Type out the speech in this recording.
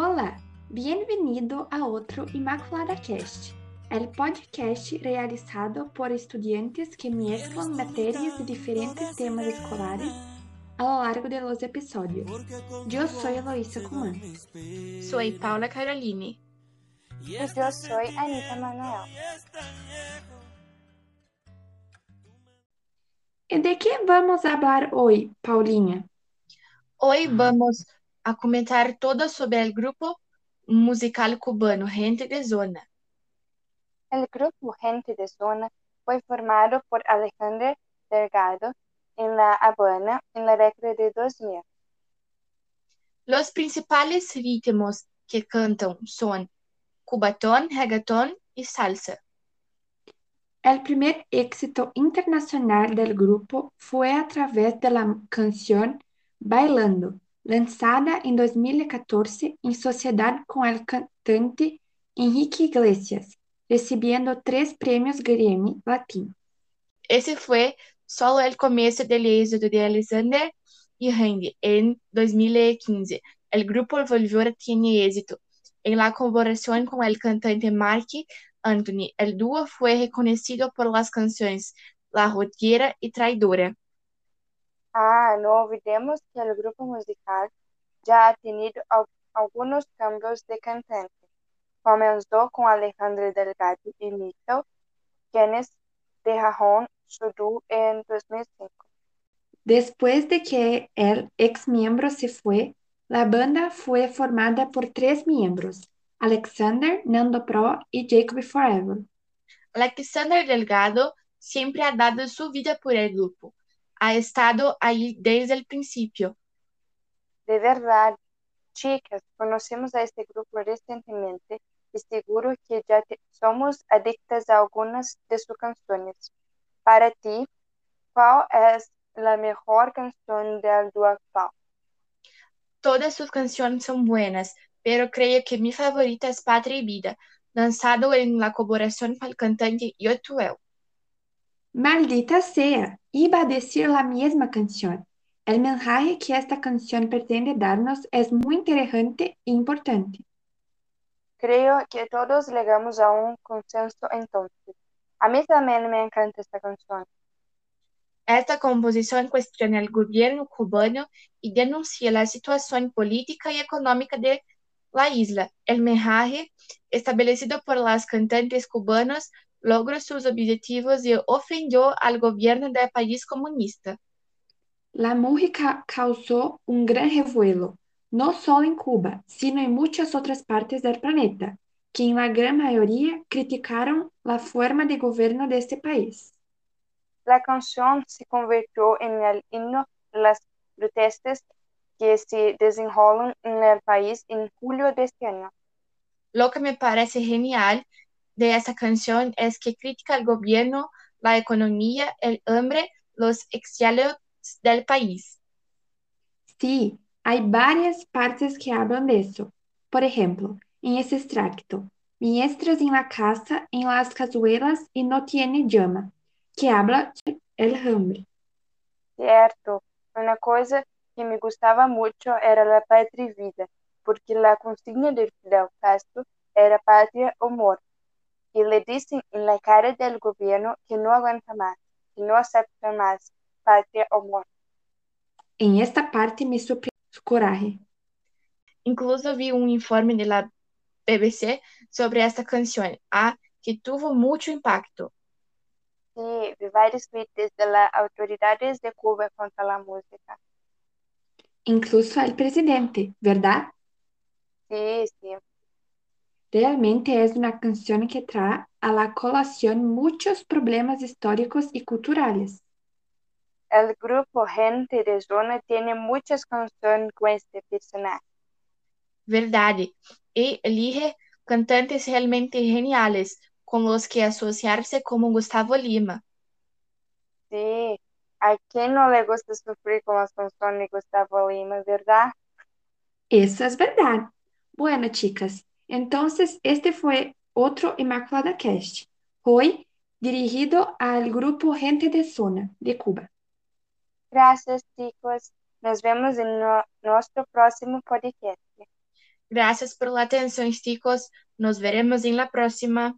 Olá, bem-vindo a outro Imaculada Cast, o podcast realizado por estudantes que mesclam matérias de diferentes temas escolares a lo largo de los episodios. Eu sou Eloísa Kuman. Sou Paula Caroline. E eu sou Anita Manuel. E de que vamos falar hoje, Paulinha? Hoje vamos a comentar todo sobre o grupo musical cubano Gente de Zona. El grupo Gente de Zona fue formado por Alejandro Delgado en La Habana en la década de 2000. Los principales ritmos que cantan son cubatón, reggaetón y salsa. El primer éxito internacional del grupo fue a través de la canción Bailando, lançada em 2014 em sociedade com o cantante Henrique Iglesias, recebendo três prêmios Grammy Latino. Esse foi só o começo do êxito de Alexander e Randy em 2015. O grupo Volvora tinha êxito em la colaboração com o cantante Mark Anthony. O dúo foi reconhecido por las canções La Rotiera e Traidora. Ah, no olvidemos que el grupo musical ya ha tenido algunos cambios de cantante. Comenzó con Alejandro Delgado y Nito, quienes dejaron su dúo en 2005. Después de que el ex miembro se fue, la banda fue formada por tres miembros, Alexander, Nando Pro y Jacob Forever. Alexander Delgado siempre ha dado su vida por el grupo. Ha estado ahí desde el principio. De verdad, chicas, conocemos a este grupo recientemente y seguro que ya somos adictas a algunas de sus canciones. Para ti, ¿cuál es la mejor canción del dúo actual? Todas sus canciones son buenas, pero creo que mi favorita es Patria y Vida, lanzado en la colaboración con el cantante Yotuel. Maldita sea, iba a decir la misma canción. El mensaje que esta canción pretende darnos es muy interesante e importante. Creo que todos llegamos a un consenso entonces. A mí también me encanta esta canción. Esta composición cuestiona el gobierno cubano y denuncia la situación política y económica de la isla. El mensaje, establecido por las cantantes cubanas, logró sus objetivos y ofendió al gobierno del país comunista. La música causó un gran revuelo, no solo en Cuba, sino en muchas otras partes del planeta, que en la gran mayoría criticaron la forma de gobierno de este país. La canción se convirtió en el himno de las protestas que se desenrolan en el país en julio de este año. Lo que me parece genial de esta canción es que critica al gobierno, la economía, el hambre, los exilios del país. Sí, hay varias partes que hablan de eso. Por ejemplo, en ese extracto, Miestras en la casa, en las cazuelas y no tiene llama, que habla el hambre. Cierto, una cosa que me gustaba mucho era la patria y vida, porque la consigna de Fidel Castro era patria o muerte y le dicen en la cara del gobierno que no aguanta más, que no acepta más patria o muerte. En esta parte me sorprendió su coraje. Incluso vi un informe de la BBC sobre esta canción, a que tuvo mucho impacto. Sí, vi varios tweets de las autoridades de Cuba contra la música. Incluso el presidente, ¿verdad? Sí, sí. Realmente es una canción que trae a la colación muchos problemas históricos y culturales. El grupo Gente de Zona tiene muchas canciones con este personaje. Verdade. E elige cantantes realmente geniales, con los que asociarse como Gustavo Lima. Sí, a quien no le gusta sufrir con las canciones de Gustavo Lima, ¿verdad? Eso es verdad. Bueno, chicas, entonces este fue otro Inmaculada Cast, hoy dirigido al grupo Gente de Zona de Cuba. Gracias, chicos. Nos vemos en no- nuestro próximo podcast. Gracias por la atención, chicos. Nos veremos en la próxima.